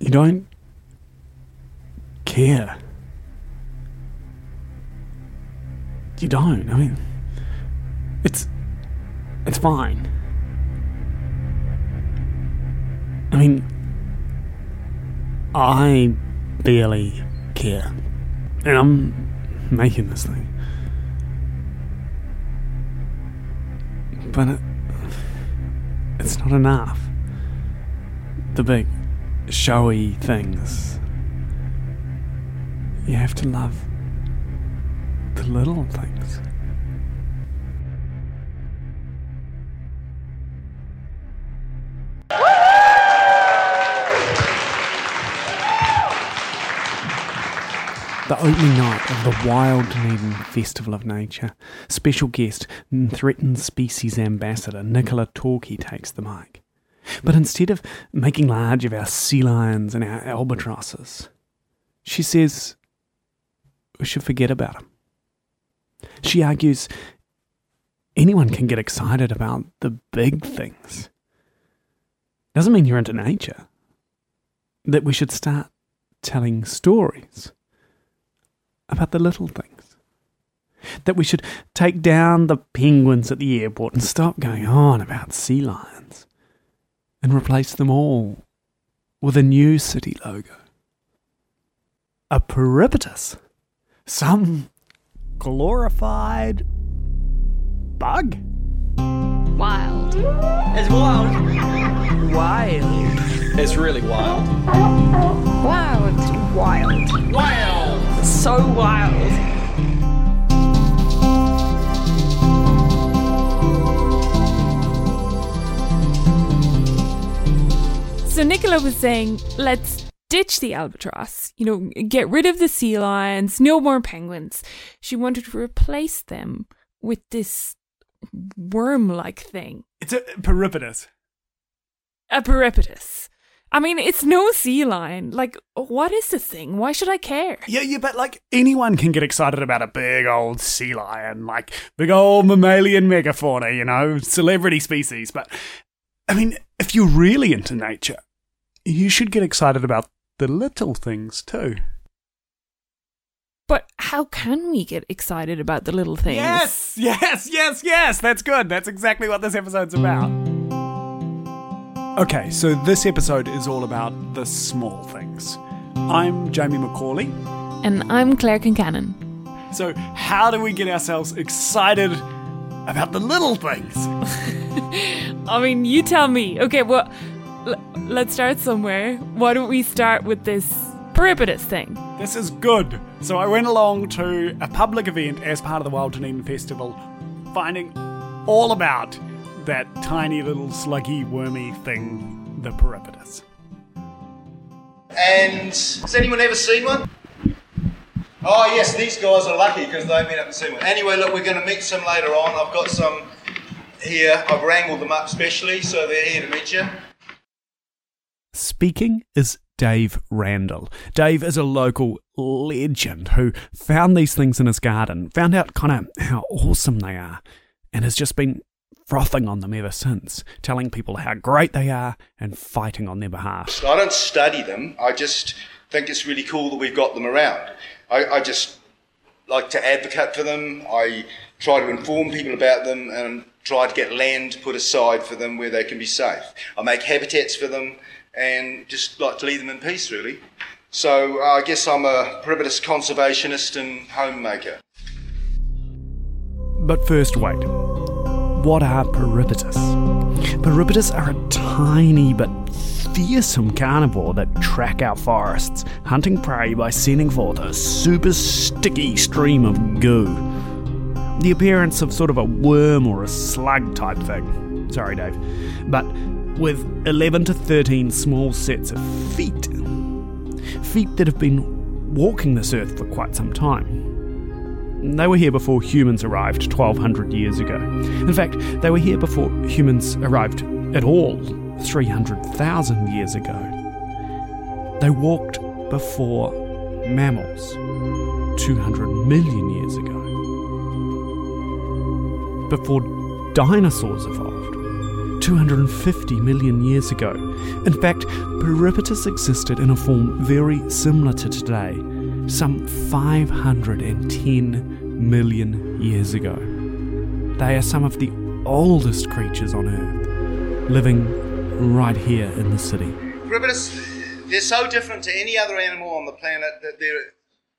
you don't care. You don't. I mean, it's it's fine. I mean, I barely care, and I'm making this thing. But it, it's not enough. The big, showy things. You have to love the little things. The opening night of the Wild Dunedin Festival of Nature, special guest, and threatened species ambassador Nicola Toki takes the mic. But instead of making large of our sea lions and our albatrosses, she says we should forget about them. She argues anyone can get excited about the big things. Doesn't mean you're into nature. That we should start telling stories about the little things. That we should take down the penguins at the airport and stop going on about sea lions and replace them all with a new city logo. A peripatus. Some glorified bug. Wild. It's wild. Wild. It's really wild. Wild. Wild. Wild. So wild. So Nicola was saying, let's ditch the albatross, you know, get rid of the sea lions, no more penguins. She wanted to replace them with this worm like thing, It's a peripatus. a peripatus. I mean, it's no sea lion. Like, what is the thing? Why should I care? Yeah, yeah, but like anyone can get excited about a big old sea lion, like big old mammalian megafauna, you know, celebrity species. But I mean, if you're really into nature, you should get excited about the little things too. But how can we get excited about the little things? Yes, yes, yes, yes. That's good. That's exactly what this episode's about. Okay, so this episode is all about the small things. I'm Jamie McCauley. And I'm Claire Kincannon. So, how do we get ourselves excited about the little things? I mean, you tell me. Okay, well, l- let's start somewhere. Why don't we start with this peripatus thing? This is good. So, I went along to a public event as part of the Wild Dunedin Festival, finding all about that tiny little sluggy wormy thing, the peripatus. And has anyone ever seen one? Oh yes, these guys are lucky because they've been up and seen one. Anyway, look, we're going to meet some later on. I've got some here. I've wrangled them up specially, so they're here to meet you. Speaking is Dave Randall. Dave is a local legend who found these things in his garden, found out kind of how awesome they are, and has just been frothing on them ever since, telling people how great they are and fighting on their behalf. I don't study them. I just think it's really cool that we've got them around. I, I just like to advocate for them. I try to inform people about them and try to get land put aside for them where they can be safe. I make habitats for them and just like to leave them in peace, really. So uh, I guess I'm a peripatus conservationist and homemaker. But first, wait. What are peripatus? Peripatus are a tiny but fearsome carnivore that track our forests, hunting prey by sending forth a super sticky stream of goo. The appearance of sort of a worm or a slug type thing. Sorry, Dave. But with 11 to 13 small sets of feet. Feet that have been walking this earth for quite some time. They were here before humans arrived 1200 years ago. In fact, they were here before humans arrived at all 300,000 years ago. They walked before mammals 200 million years ago. Before dinosaurs evolved 250 million years ago. In fact, Peripatus existed in a form very similar to today, some 510 million years ago. They are some of the oldest creatures on Earth, living right here in the city. Peripatus, they're so different to any other animal on the planet that they're,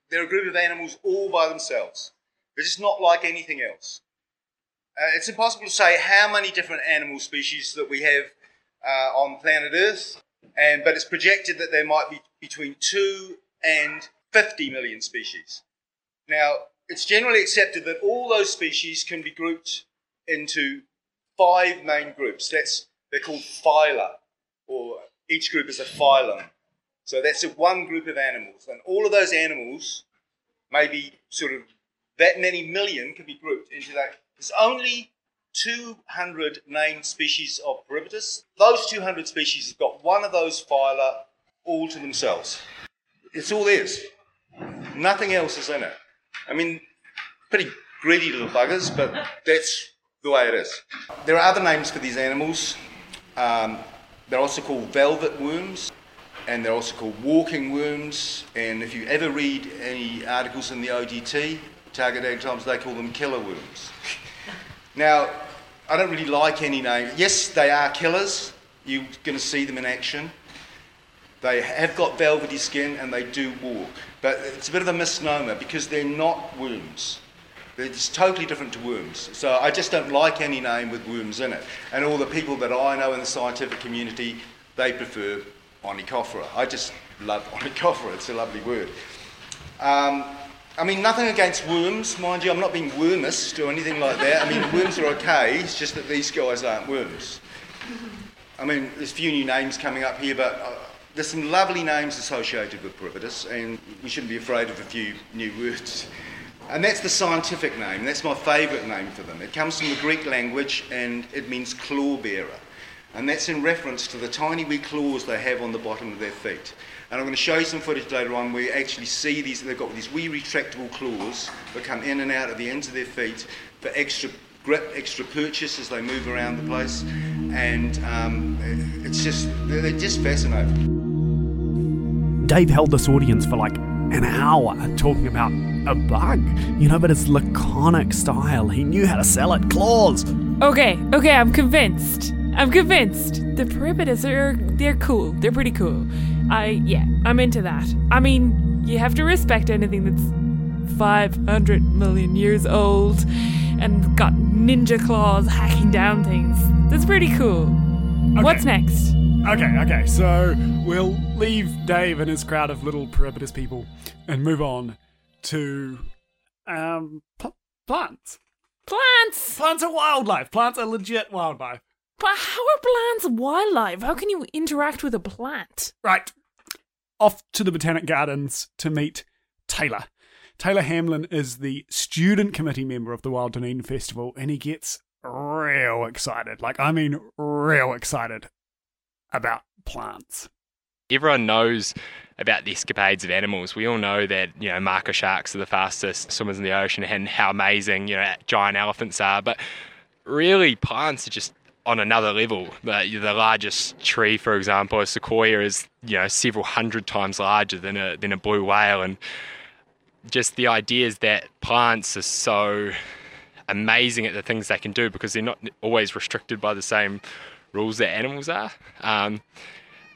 they're a group of animals all by themselves. They're just not like anything else. Uh, it's impossible to say how many different animal species that we have uh, on planet Earth, and but it's projected that there might be between two and 50 million species. Now, it's generally accepted that all those species can be grouped into five main groups. That's they're called phyla, or each group is a phylum. So that's one group of animals, and all of those animals, maybe sort of that many million, can be grouped into that. There's only 200 named species of Peripatus. Those 200 species have got one of those phyla all to themselves. It's all theirs. Nothing else is in it. I mean, pretty greedy little buggers, but that's the way it is. There are other names for these animals. Um, they're also called velvet worms, and they're also called walking worms. And if you ever read any articles in the ODT, Otago Daily Times, they call them killer worms. Now, I don't really like any name. Yes, they are killers. You're going to see them in action. They have got velvety skin and they do walk. But it's a bit of a misnomer because they're not worms. They're totally different to worms. So I just don't like any name with worms in it. And all the people that I know in the scientific community, they prefer Onychophora. I just love Onychophora. It's a lovely word. Um, I mean, nothing against worms, mind you. I'm not being wormist or anything like that. I mean, worms are okay. It's just that these guys aren't worms. I mean, there's a few new names coming up here, but uh, there's some lovely names associated with Peripatus, and we shouldn't be afraid of a few new words. And that's the scientific name. That's my favourite name for them. It comes from the Greek language and it means claw bearer. And that's in reference to the tiny wee claws they have on the bottom of their feet. And I'm going to show you some footage later on where you actually see these, they've got these wee retractable claws that come in and out at the ends of their feet for extra grip, extra purchase as they move around the place. And um, it's just, they're just fascinating. Dave held this audience for like an hour talking about a bug, you know, but his laconic style. He knew how to sell it. Claws. Okay, okay, I'm convinced. I'm convinced. The Peripatus are they're cool. They're pretty cool. I yeah, I'm into that. I mean, you have to respect anything that's 500 million years old and got ninja claws hacking down things. That's pretty cool. What's next? Okay, okay, so we'll leave Dave and his crowd of little Peripatus people and move on to um pl- plants. Plants. Plants are wildlife. Plants are legit wildlife. But how are plants wildlife? How can you interact with a plant? Right. Off to the Botanic Gardens to meet Taylor. Taylor Hamlin is the student committee member of the Wild Dunedin Festival, and he gets real excited. Like, I mean, real excited about plants. Everyone knows about the escapades of animals. We all know that, you know, mako sharks are the fastest swimmers in the ocean and how amazing, you know, giant elephants are. But really, plants are just on another level. The, the largest tree, for example, a sequoia, is you know several hundred times larger than a than a blue whale, and just the idea is that plants are so amazing at the things they can do because they're not always restricted by the same rules that animals are. Um,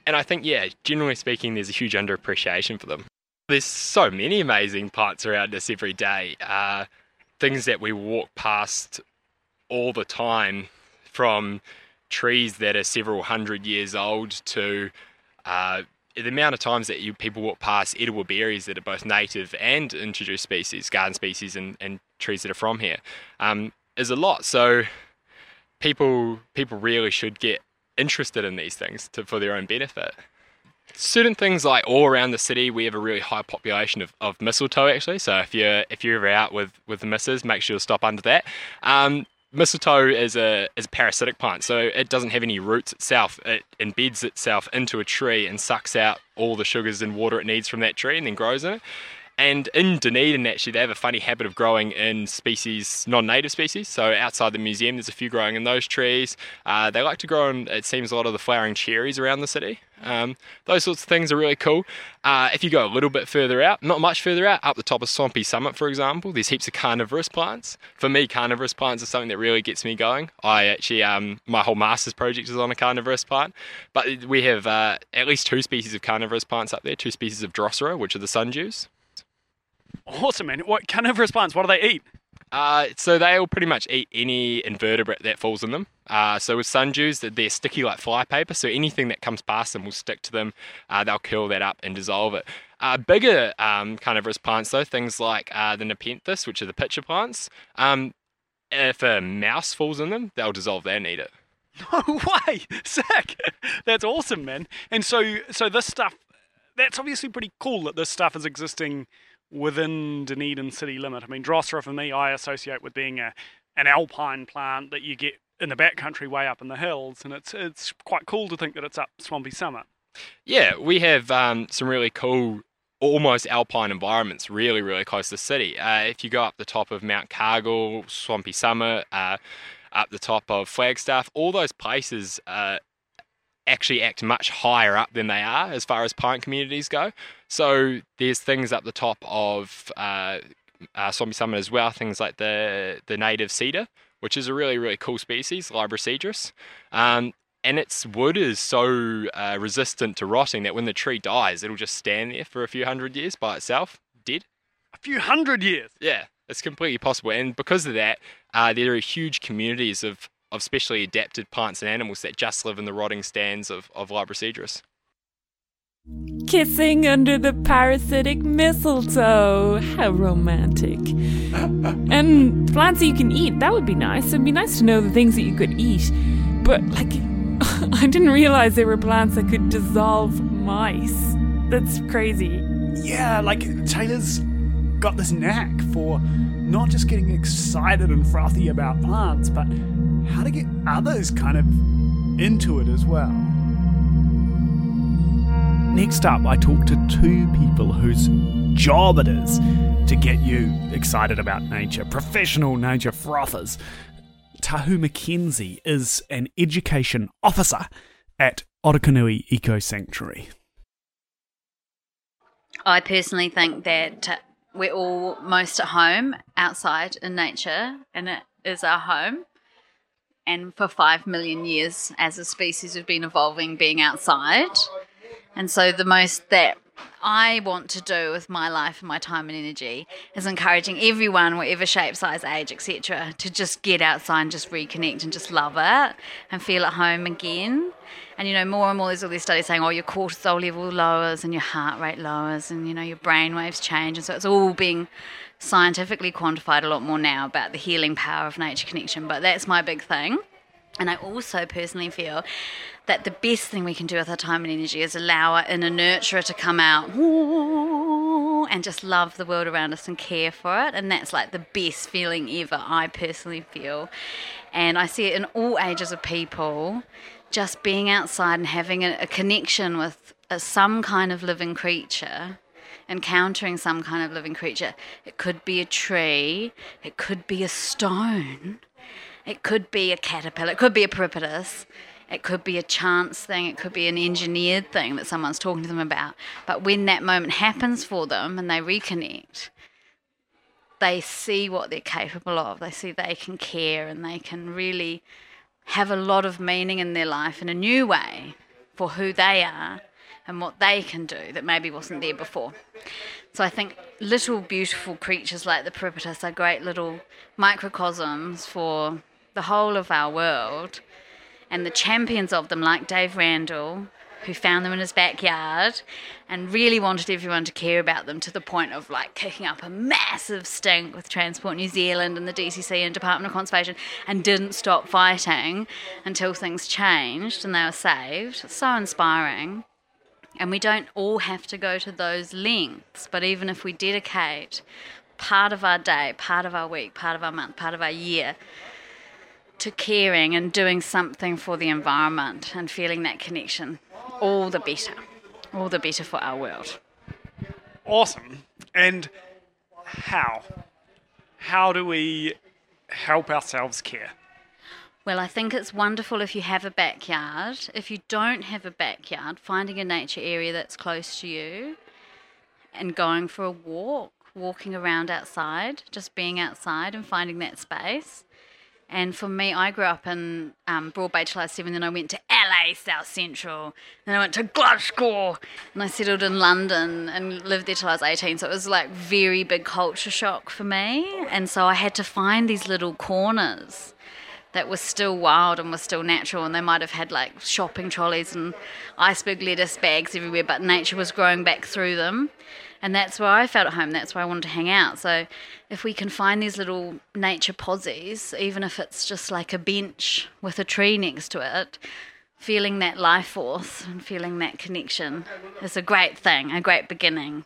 and I think, yeah, generally speaking, there's a huge underappreciation for them. There's so many amazing plants around us every day. Uh, things that we walk past all the time from trees that are several hundred years old to uh, the amount of times that you people walk past edible berries that are both native and introduced species, garden species, and, and trees that are from here um, is a lot. So people people really should get interested in these things to, for their own benefit. Certain things like all around the city, we have a really high population of, of mistletoe actually. So if you're if you're ever out with with the missus, make sure to stop under that. Um, mistletoe is a is a parasitic plant, so it doesn't have any roots itself. It embeds itself into a tree and sucks out all the sugars and water it needs from that tree, and then grows in it. And in Dunedin, actually, they have a funny habit of growing in species, non-native species. So outside the museum, there's a few growing in those trees. Uh, they like to grow in, it seems, a lot of the flowering cherries around the city. Um, those sorts of things are really cool. Uh, if you go a little bit further out, not much further out, up the top of Swampy Summit, for example, there's heaps of carnivorous plants. For me, carnivorous plants are something that really gets me going. I actually, um, my whole master's project is on a carnivorous plant, but we have uh, at least two species of carnivorous plants up there, two species of Drosera, which are the sundews. Awesome, man. What carnivorous plants? What do they eat? Uh, so they'll pretty much eat any invertebrate that falls in them. Uh, so with sundews, that they're sticky like flypaper, so anything that comes past them will stick to them. Uh, they'll curl that up and dissolve it. Uh, bigger um, carnivorous plants, though, things like uh, the nepenthes, which are the pitcher plants, um, if a mouse falls in them, they'll dissolve that and eat it. No way! Sick! That's awesome, man. And so, so this stuff, that's obviously pretty cool that this stuff is existing within Dunedin city limit. I mean, Drosera for me, I associate with being a an alpine plant that you get in the backcountry way up in the hills, and it's it's quite cool to think that it's up Swampy Summit. Yeah, we have um, some really cool, almost alpine environments, really, really close to the city. Uh, if you go up the top of Mount Cargill, Swampy Summit, uh, up the top of Flagstaff, all those places uh, actually act much higher up than they are as far as pine communities go. So there's things up the top of uh, uh, Swampy Summit as well, things like the the native cedar, which is a really really cool species, Libocedrus. Um, and its wood is so uh, resistant to rotting that when the tree dies, it'll just stand there for a few hundred years by itself, dead. A few hundred years. Yeah, it's completely possible. And because of that, uh, there are huge communities of, of specially adapted plants and animals that just live in the rotting stands of, of Libocedrus. Kissing under the parasitic mistletoe. How romantic. and plants that you can eat, that would be nice. It'd be nice to know the things that you could eat. But, like, I didn't realize there were plants that could dissolve mice. That's crazy. Yeah, like Taylor's got this knack for not just getting excited and frothy about plants, but how to get others kind of into it as well. Next up, I talk to two people whose job it is to get you excited about nature, professional nature frothers. Tahu McKenzie is an education officer at Orokonui Eco Sanctuary. I personally think that we're all most at home outside in nature, and it is our home. And for five million years, as a species, we've been evolving being outside. And so, the most that I want to do with my life and my time and energy is encouraging everyone, whatever shape, size, age, etc., to just get outside and just reconnect and just love it and feel at home again. And you know, more and more there's all these studies saying, oh, your cortisol level lowers and your heart rate lowers, and you know, your brain waves change, and so it's all being scientifically quantified a lot more now about the healing power of nature connection. But that's my big thing. And I also personally feel that the best thing we can do with our time and energy is allow our inner nurturer to come out and just love the world around us and care for it. And that's like the best feeling ever, I personally feel. And I see it in all ages of people, just being outside and having a, a connection with a, some kind of living creature encountering some kind of living creature. It could be a tree, it could be a stone, it could be a caterpillar, it could be a peripatus, it could be a chance thing, it could be an engineered thing that someone's talking to them about. But when that moment happens for them and they reconnect, they see what they're capable of. They see they can care and they can really have a lot of meaning in their life in a new way for who they are and what they can do that maybe wasn't there before. So I think little beautiful creatures like the peripatus are great little microcosms for the whole of our world. And the champions of them, like Dave Randall, who found them in his backyard and really wanted everyone to care about them to the point of like kicking up a massive stink with Transport New Zealand and the DCC and Department of Conservation and didn't stop fighting until things changed and they were saved. It's so inspiring. And we don't all have to go to those lengths, but even if we dedicate part of our day, part of our week, part of our month, part of our year to caring and doing something for the environment and feeling that connection, all the better. All the better for our world. Awesome. And how? How do we help ourselves care? Well, I think it's wonderful if you have a backyard. If you don't have a backyard, finding a nature area that's close to you and going for a walk, walking around outside, just being outside and finding that space. And for me, I grew up in um, Broad Bay till I was seven, then I went to LA South Central, then I went to Glasgow, and I settled in London and lived there till I was 18. So it was like very big culture shock for me. And so I had to find these little corners that were still wild and were still natural, and they might have had like shopping trolleys and iceberg lettuce bags everywhere, but nature was growing back through them. And that's where I felt at home. That's where I wanted to hang out. So, if we can find these little nature posies, even if it's just like a bench with a tree next to it, feeling that life force and feeling that connection is a great thing, a great beginning.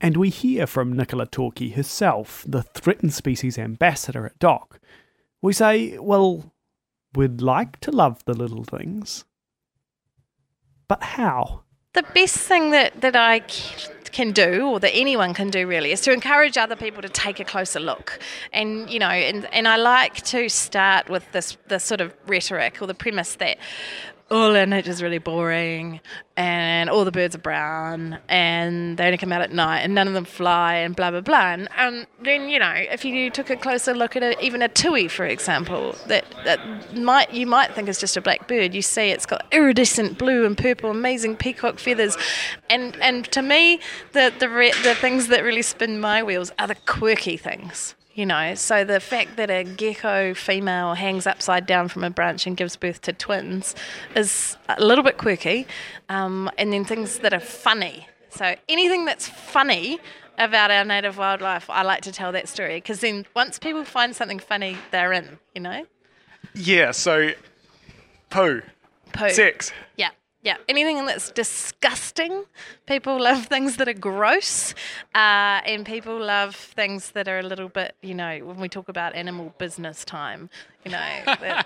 And we hear from Nicola Toki herself, the threatened species ambassador at DOC. We say, well, we'd like to love the little things. But how? The best thing that, that I can do, or that anyone can do really, is to encourage other people to take a closer look. And you know, and, and I like to start with this this sort of rhetoric or the premise that all our nature's really boring and all the birds are brown and they only come out at night and none of them fly and blah blah blah. And um, then you know if you took a closer look at a, even a tui for example that, that might you might think is just a black bird. You see it's got iridescent blue and purple amazing peacock feathers. And and to me the the, re- the things that really spin my wheels are the quirky things you know so the fact that a gecko female hangs upside down from a branch and gives birth to twins is a little bit quirky um, and then things that are funny so anything that's funny about our native wildlife i like to tell that story because then once people find something funny they're in you know Yeah, so poo, Poo. sex. Yeah. Yeah, anything that's disgusting. People love things that are gross, uh, and people love things that are a little bit, you know, when we talk about animal business time, you know, the,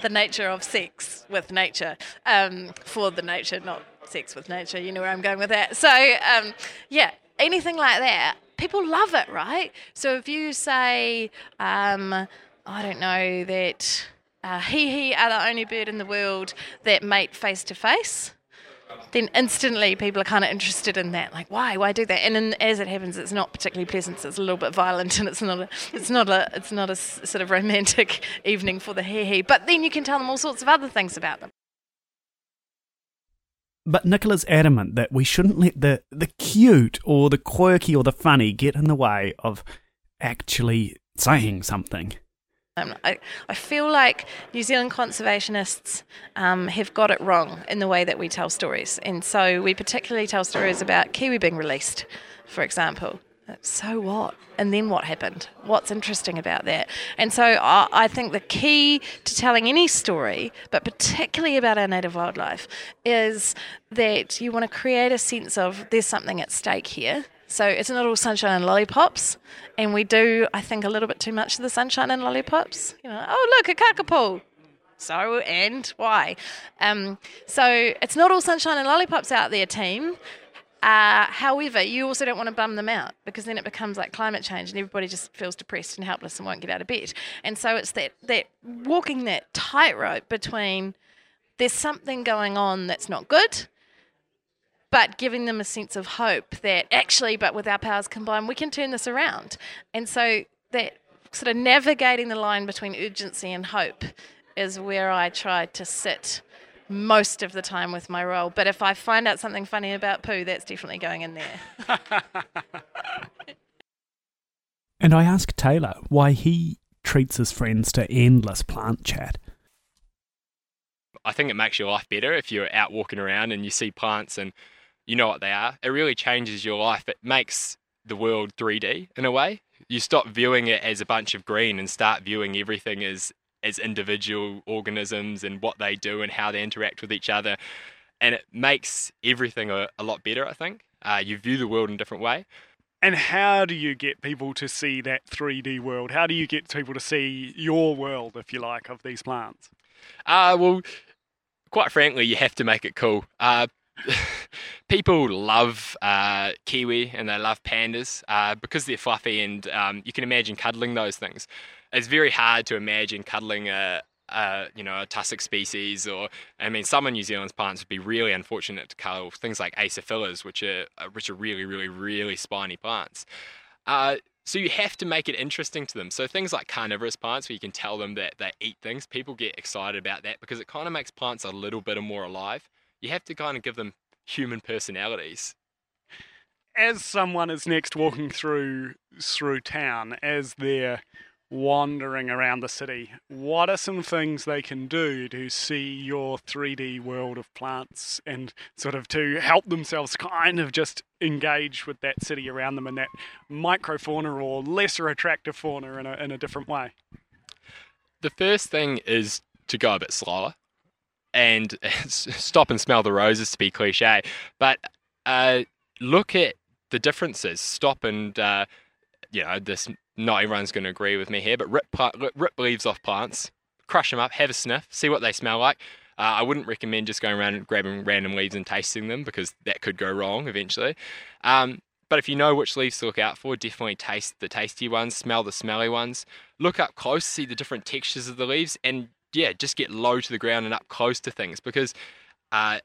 the nature of sex with nature, um, for the nature, not sex with nature. You know where I'm going with that. So, um, yeah, anything like that, people love it, right? So if you say, um, I don't know, that uh, hihi are the only bird in the world that mate face to face, then instantly people are kind of interested in that. Like, why? Why do that? And then, as it happens, it's not particularly pleasant. So it's a little bit violent, and it's not a, it's not a, it's not a s- sort of romantic evening for the hihi. But then you can tell them all sorts of other things about them. But Nicola's adamant that we shouldn't let the, the cute or the quirky or the funny get in the way of actually saying something. Um, I, I feel like New Zealand conservationists um, have got it wrong in the way that we tell stories. And so we particularly tell stories about kiwi being released, for example. So what? And then what happened? What's interesting about that? And so I, I think the key to telling any story, but particularly about our native wildlife, is that you want to create a sense of there's something at stake here. So it's not all sunshine and lollipops, and we do, I think, a little bit too much of the sunshine and lollipops. You know, oh look, a kakapo. So and why? Um, so it's not all sunshine and lollipops out there, team. Uh, however, you also don't want to bum them out because then it becomes like climate change and everybody just feels depressed and helpless and won't get out of bed. And so it's that that walking that tightrope between there's something going on that's not good, but giving them a sense of hope that actually, but with our powers combined, we can turn this around. And so that sort of navigating the line between urgency and hope is where I try to sit most of the time with my role. But if I find out something funny about poo, that's definitely going in there. And I ask Taylor why he treats his friends to endless plant chat. I think it makes your life better if you're out walking around and you see plants and you know what they are. It really changes your life. It makes the world 3D in a way. You stop viewing it as a bunch of green and start viewing everything as as individual organisms and what they do and how they interact with each other. And it makes everything a, a lot better, I think. Uh, you view the world in a different way. And how do you get people to see that 3D world? How do you get people to see your world, if you like, of these plants? Uh, well, quite frankly, you have to make it cool. Uh, People love uh, kiwi and they love pandas uh, because they're fluffy, and um, you can imagine cuddling those things. It's very hard to imagine cuddling a, a you know a tussock species, or I mean, some of New Zealand's plants would be really unfortunate to cuddle things like Aciphyllas, which are uh, which are really, really, really spiny plants. Uh, so you have to make it interesting to them. So things like carnivorous plants, where you can tell them that they eat things, people get excited about that because it kind of makes plants a little bit more alive. You have to kind of give them human personalities. As someone is next walking through through town, as they're wandering around the city, what are some things they can do to see your 3D world of plants and sort of to help themselves kind of just engage with that city around them and that microfauna or lesser attractive fauna in a, in a different way? The first thing is to go a bit slower and stop and smell the roses to be cliche, but uh, look at the differences. Stop and uh, you know this not everyone's going to agree with me here, but rip, rip leaves off plants, crush them up, have a sniff, see what they smell like. Uh, I wouldn't recommend just going around and grabbing random leaves and tasting them because that could go wrong eventually. Um, but if you know which leaves to look out for, definitely taste the tasty ones, smell the smelly ones. Look up close, see the different textures of the leaves, and yeah, just get low to the ground and up close to things because uh,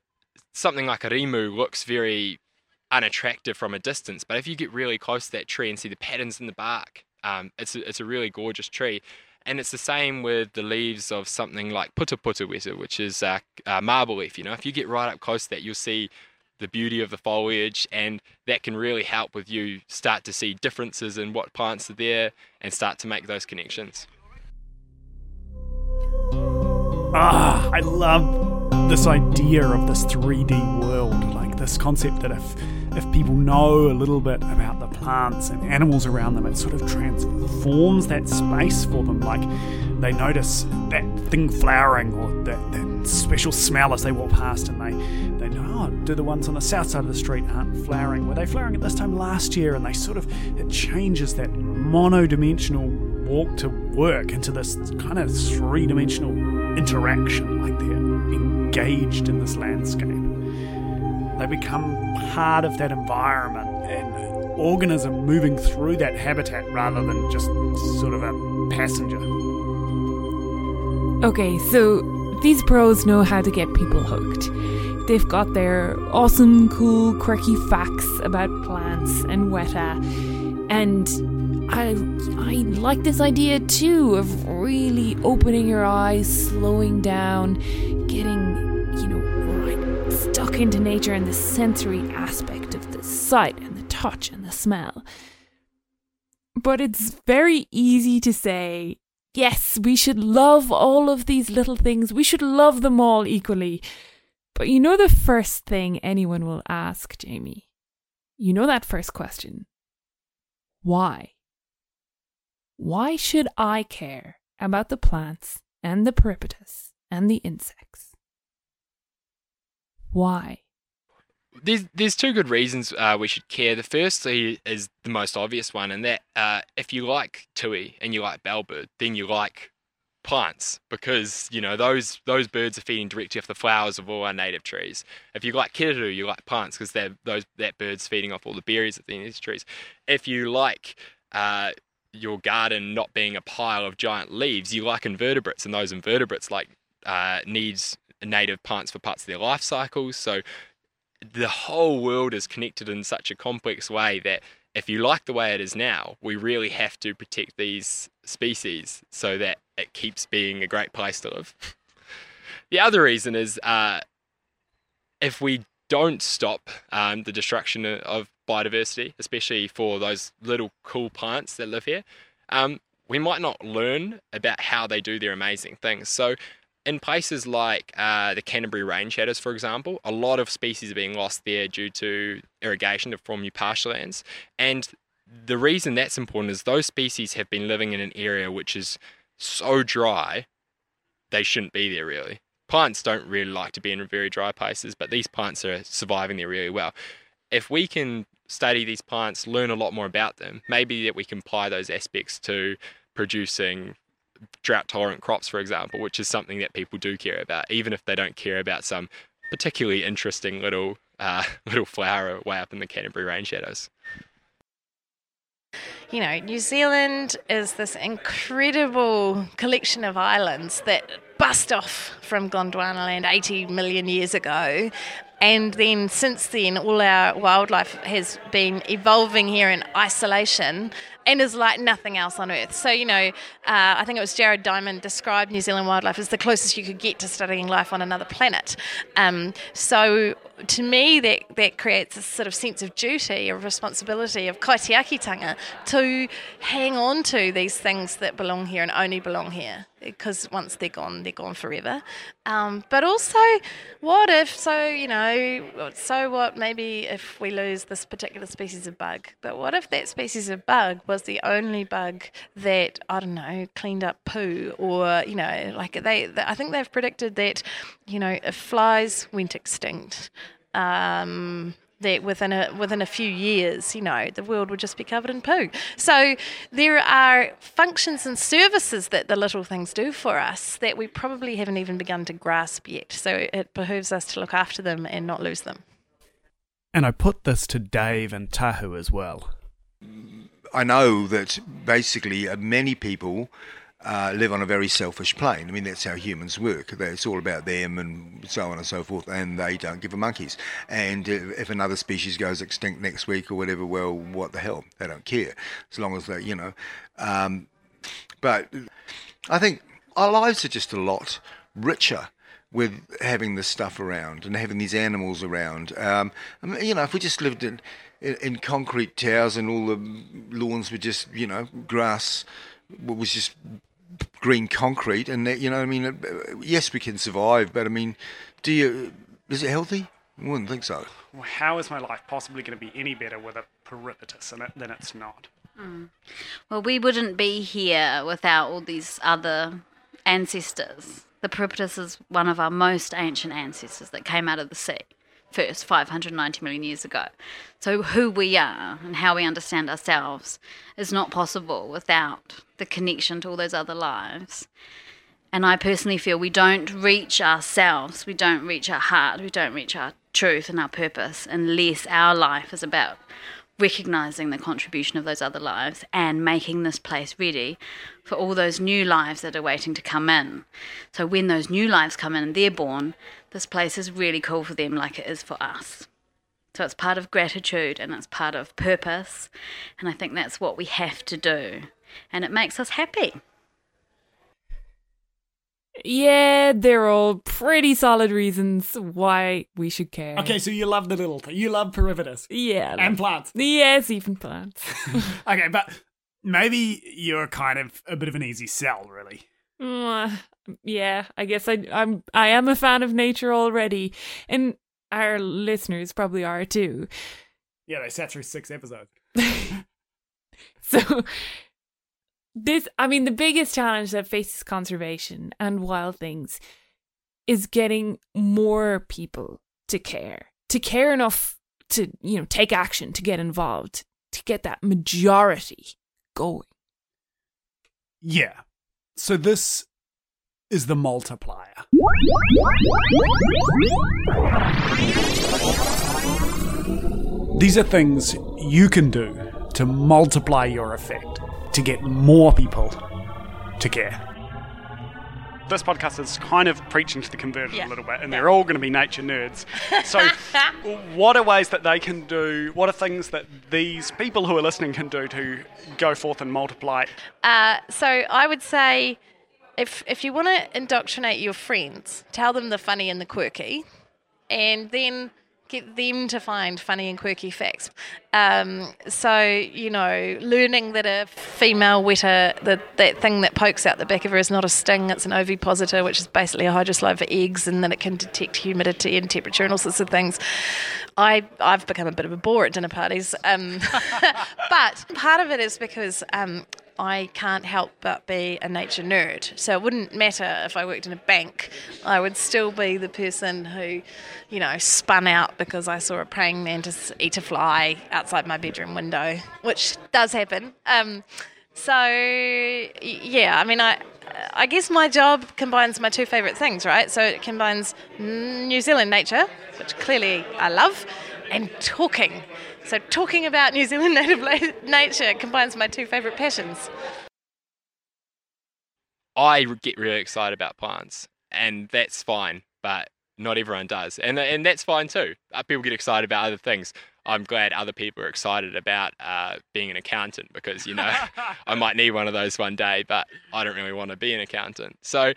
something like a rimu looks very unattractive from a distance. But if you get really close to that tree and see the patterns in the bark, um, it's a, it's a really gorgeous tree. And it's the same with the leaves of something like putaputawētā, which is uh, uh, marble leaf. You know, if you get right up close to that, you'll see the beauty of the foliage, and that can really help with you start to see differences in what plants are there and start to make those connections. Ah, I love this idea of this 3D world, like this concept that if if people know a little bit about the plants and animals around them, it sort of transforms that space for them. Like they notice that thing flowering or that, that special smell as they walk past, and they they know, oh, do the ones on the south side of the street aren't flowering? Were they flowering at this time last year? And they sort of it changes that mono-dimensional walk to work into this kind of three-dimensional interaction, like they're engaged in this landscape. They become part of that environment and organism moving through that habitat rather than just sort of a passenger. Okay, so these pros know how to get people hooked. They've got their awesome, cool, quirky facts about plants and weta, and I I like this idea too of really opening your eyes, slowing down, getting you know right stuck into nature and the sensory aspect of the sight and the touch and the smell. But it's very easy to say, yes, we should love all of these little things, we should love them all equally. But you know the first thing anyone will ask, Jamie? You know that first question. Why? Why should I care about the plants and the peripatus and the insects? Why? There's there's two good reasons uh, we should care. The first is the most obvious one, and that uh, if you like tui and you like bellbird, then you like plants because you know those those birds are feeding directly off the flowers of all our native trees. If you like kererū, you like plants because those that bird's feeding off all the berries of these trees. If you like uh, your garden not being a pile of giant leaves, you like invertebrates, and those invertebrates like uh, needs native plants for parts of their life cycles. So the whole world is connected in such a complex way that if you like the way it is now, we really have to protect these species so that it keeps being a great place to live. the other reason is uh, if we don't stop um, the destruction of biodiversity, especially for those little cool plants that live here, um, we might not learn about how they do their amazing things. So in places like uh, the Canterbury rain shadows, for example, a lot of species are being lost there due to irrigation to form new pasturelands. And the reason that's important is those species have been living in an area which is so dry, they shouldn't be there really. Plants don't really like to be in very dry places, but these plants are surviving there really well. If we can study these plants, learn a lot more about them, maybe that we can apply those aspects to producing drought tolerant crops, for example, which is something that people do care about, even if they don't care about some particularly interesting little uh, little flower way up in the Canterbury rain shadows. you know, New Zealand is this incredible collection of islands that bust off from Gondwana land 80 million years ago. And then since then, all our wildlife has been evolving here in isolation and is like nothing else on Earth. So, you know, uh, I think it was Jared Diamond described New Zealand wildlife as the closest you could get to studying life on another planet. Um, so, to me, that, that creates a sort of sense of duty, of responsibility, of kaitiakitanga to hang on to these things that belong here and only belong here. Because once they're gone, they're gone forever. Um, but also, what if, so, you know, so what maybe if we lose this particular species of bug? But what if that species of bug was the only bug that, I don't know, cleaned up poo or, you know, like they, they I think they've predicted that, you know, if flies went extinct, um, that within a within a few years, you know, the world would just be covered in poo. So there are functions and services that the little things do for us that we probably haven't even begun to grasp yet. So it behooves us to look after them and not lose them. And I put this to Dave and Tahu as well. I know that basically uh, many people uh, live on a very selfish plane. I mean, that's how humans work. It's all about them and so on and so forth, and they don't give a monkeys. And if another species goes extinct next week or whatever, well, what the hell? They don't care, as long as they, you know. Um, but I think our lives are just a lot richer with having this stuff around and having these animals around. Um, I mean, you know, if we just lived in, in, in concrete towers and all the lawns were just, you know, grass was just green concrete, and you know, I mean, uh, yes, we can survive, but I mean, do you? Is it healthy? I wouldn't think so. Well, how is my life possibly going to be any better with a peripatus in it than it's not? Well, we wouldn't be here without all these other ancestors. The Peripatus is one of our most ancient ancestors that came out of the sea first 590 million years ago. So, who we are and how we understand ourselves is not possible without the connection to all those other lives. And I personally feel we don't reach ourselves, we don't reach our heart, we don't reach our truth and our purpose unless our life is about recognizing the contribution of those other lives and making this place ready for all those new lives that are waiting to come in. So when those new lives come in and they're born, this place is really cool for them like it is for us. So it's part of gratitude and it's part of purpose. And I think that's what we have to do. And it makes us happy. Yeah, they're all pretty solid reasons why we should care. Okay, so you love the little thing. You love peripatus Yeah. and plants. yes, even plants. Okay, but maybe you're kind of a bit of an easy sell, really. Uh, yeah, I guess I I'm I am a fan of nature already, and our listeners probably are too. Yeah, they sat through six episodes. So this I mean the biggest challenge that faces conservation and wild things is getting more people to care. To care enough to, you know, take action, to get involved, to get that majority going. Yeah. So this is the multiplier. These are things you can do to multiply your effect, to get more people to care. This podcast is kind of preaching to the converted Yeah. a little bit, and they're all going to be nature nerds. So, what are ways that they can do? What are things that these people who are listening can do to go forth and multiply? Uh, so I would say if if you want to indoctrinate your friends, tell them the funny and the quirky, and then get them to find funny and quirky facts. Um, so you know, learning that a female weta, the, that thing that pokes out the back of her, is not a sting; it's an ovipositor, which is basically a hydroslide for eggs, and that it can detect humidity and temperature and all sorts of things. I I've become a bit of a bore at dinner parties, um, but part of it is because. Um, I can't help but be a nature nerd. So it wouldn't matter if I worked in a bank. I would still be the person who, you know, spun out because I saw a praying mantis eat a fly outside my bedroom window, which does happen. Um, so yeah, I mean, I I guess my job combines my two favourite things, right? So it combines New Zealand nature which clearly I love, and talking. So, talking about New Zealand native la- nature combines my two favourite passions. I get really excited about plants, and that's fine, but not everyone does, and and that's fine too. Uh, people get excited about other things. I'm glad other people are excited about uh, being an accountant because you know I might need one of those one day, but I don't really want to be an accountant. So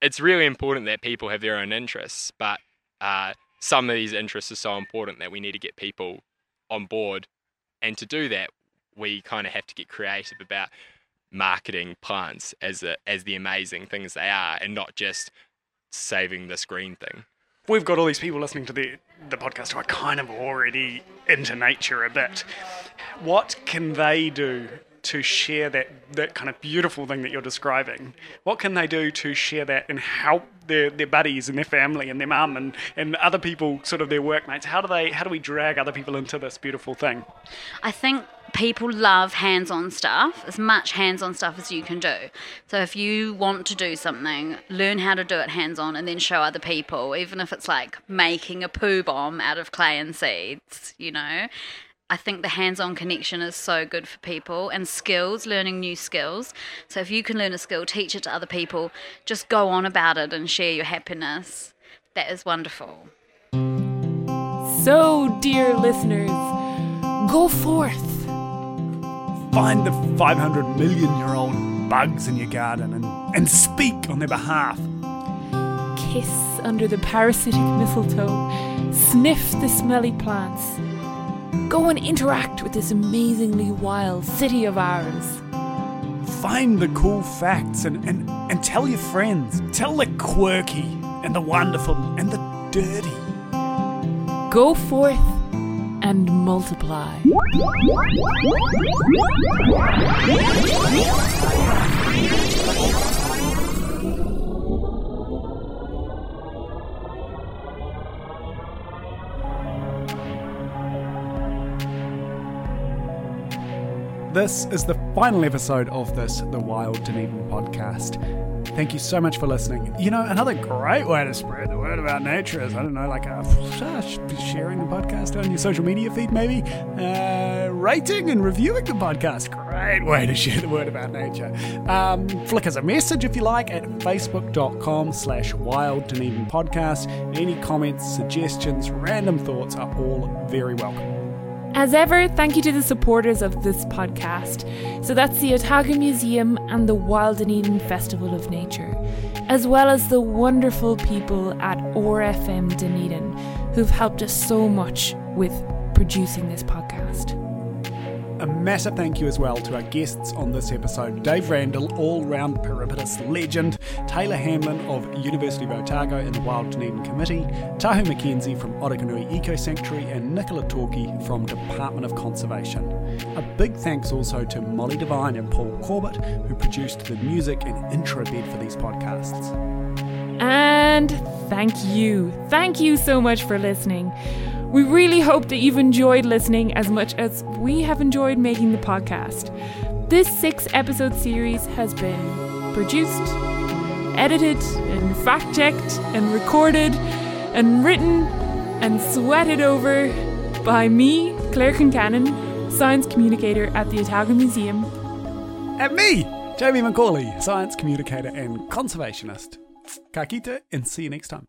it's really important that people have their own interests, but uh, some of these interests are so important that we need to get people on board, and to do that, we kind of have to get creative about marketing plants as a, as the amazing things they are, and not just saving this green thing. We've got all these people listening to the the podcast who are kind of already into nature a bit. What can they do to share that that kind of beautiful thing that you're describing? What can they do to share that and help their, their buddies and their family and their mum and, and other people, sort of their workmates? How do they how do we drag other people into this beautiful thing? I think people love hands on stuff, as much hands on stuff as you can do. So if you want to do something, learn how to do it hands on and then show other people, even if it's like making a poo bomb out of clay and seeds, you know. I think the hands on connection is so good for people and skills, learning new skills. So if you can learn a skill, teach it to other people, just go on about it and share your happiness. That is wonderful. So, dear listeners, go forth. Find the 500 million year old bugs in your garden and, and speak on their behalf. Kiss under the parasitic mistletoe. Sniff the smelly plants. Go and interact with this amazingly wild city of ours. Find the cool facts and, and, and tell your friends. Tell the quirky and the wonderful and the dirty. Go forth and multiply. This is the final episode of this The Wild Dunedin podcast. Thank you so much for listening. You know, another great way to spread the word about nature is, I don't know, like uh, sharing the podcast on your social media feed, maybe, uh, rating and reviewing the podcast. Great way to share the word about nature. Um, flick us a message if you like at facebook.com slash wild Dunedin podcast. Any comments, suggestions, random thoughts are all very welcome. As ever, thank you to the supporters of this podcast. So that's the Otago Museum and the Wild Dunedin Festival of Nature, as well as the wonderful people at OAR FM Dunedin who've helped us so much with producing this podcast. A massive thank you as well to our guests on this episode Dave Randall, all round peripatus legend, Taylor Hanlon of University of Otago and the Wild Dunedin Committee, Tahu McKenzie from Orokonui Eco Sanctuary, and Nicola Toki from Department of Conservation. A big thanks also to Molly Devine and Paul Corbett, who produced the music and intro bed for these podcasts. And thank you. Thank you so much for listening. We really hope that you've enjoyed listening as much as we have enjoyed making the podcast. This six episode series has been produced, edited, and fact checked, and recorded, and written, and sweated over by me, Claire Concannon, science communicator at the Otago Museum. And me, Jamie Macaulay, science communicator and conservationist. Ka kite, and see you next time.